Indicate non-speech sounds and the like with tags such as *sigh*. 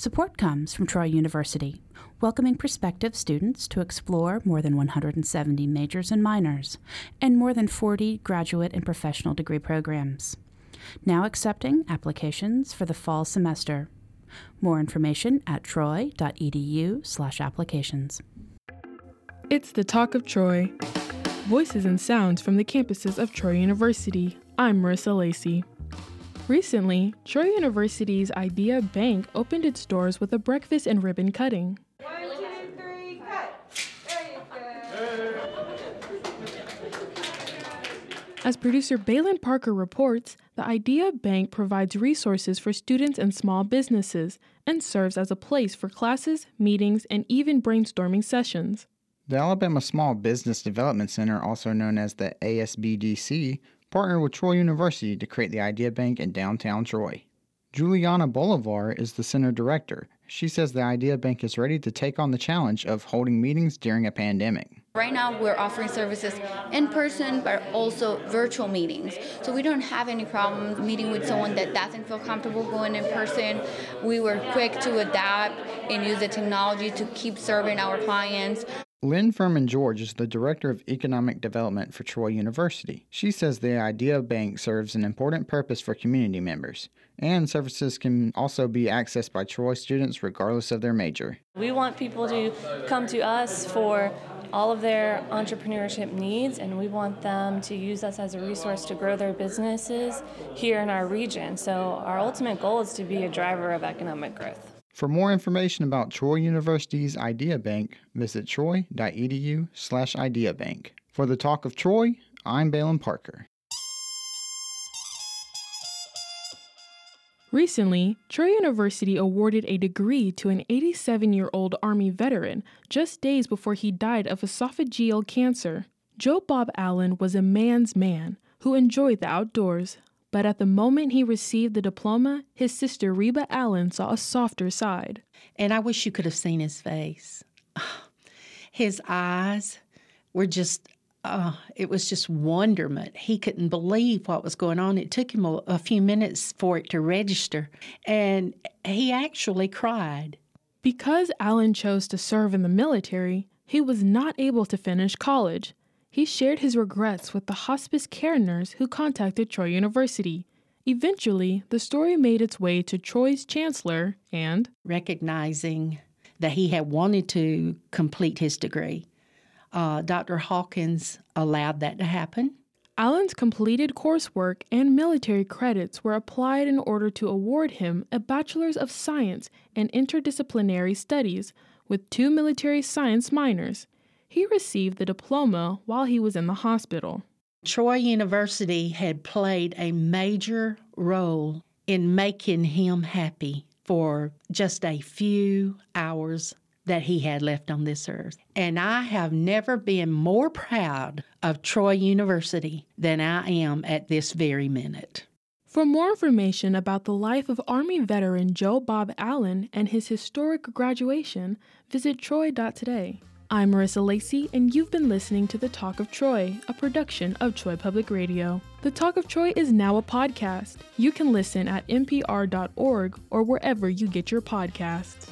Support comes from Troy University, welcoming prospective students to explore more than 170 majors and minors and more than 40 graduate and professional degree programs. Now accepting applications for the fall semester. More information at troy.edu/applications. It's the Talk of Troy. Voices and sounds from the campuses of Troy University. I'm Marissa Lacey. Recently, Troy University's Idea Bank opened its doors with a breakfast and ribbon cutting. One, two, three, cut. There you go. As producer Balin Parker reports, the Idea Bank provides resources for students and small businesses and serves as a place for classes, meetings, and even brainstorming sessions. The Alabama Small Business Development Center, also known as the ASBDC, partnered with Troy University to create the Idea Bank in downtown Troy. Juliana Bolivar is the center director. She says the Idea Bank is ready to take on the challenge of holding meetings during a pandemic. Right now, we're offering services in person, but also virtual meetings. So we don't have any problem meeting with someone that doesn't feel comfortable going in person. We were quick to adapt and use the technology to keep serving our clients. Lynn Furman George is the Director of Economic Development for Troy University. She says the Idea Bank serves an important purpose for community members, and services can also be accessed by Troy students regardless of their major. We want people to come to us for all of their entrepreneurship needs, and we want them to use us as a resource to grow their businesses here in our region. So, our ultimate goal is to be a driver of economic growth. For more information about Troy University's Idea Bank, visit troy.edu slash ideabank. For the Talk of Troy, I'm Balin Parker. Recently, Troy University awarded a degree to an 87 year old Army veteran just days before he died of esophageal cancer. Joe Bob Allen was a man's man who enjoyed the outdoors, but at the moment he received the diploma, his sister Reba Allen saw a softer side. And I wish you could have seen his face. *sighs* His eyes were just, uh, it was just wonderment. He couldn't believe what was going on. It took him a, a few minutes for it to register, and he actually cried. Because Allen chose to serve in the military, he was not able to finish college. He shared his regrets with the hospice care nurse who contacted Troy University. Eventually, the story made its way to Troy's chancellor and, recognizing that he had wanted to complete his degree, uh, Dr. Hawkins allowed that to happen. Allen's completed coursework and military credits were applied in order to award him a Bachelor's of Science in Interdisciplinary Studies with two military science minors. He received the diploma while he was in the hospital. Troy University had played a major role in making him happy for just a few hours that he had left on this earth. And I have never been more proud of Troy University than I am at this very minute. For more information about the life of Army veteran Joe Bob Allen and his historic graduation, visit troy.today. I'm Marissa Lacey, and you've been listening to The Talk of Troy, a production of Troy Public Radio. The Talk of Troy is now a podcast. You can listen at npr.org or wherever you get your podcasts.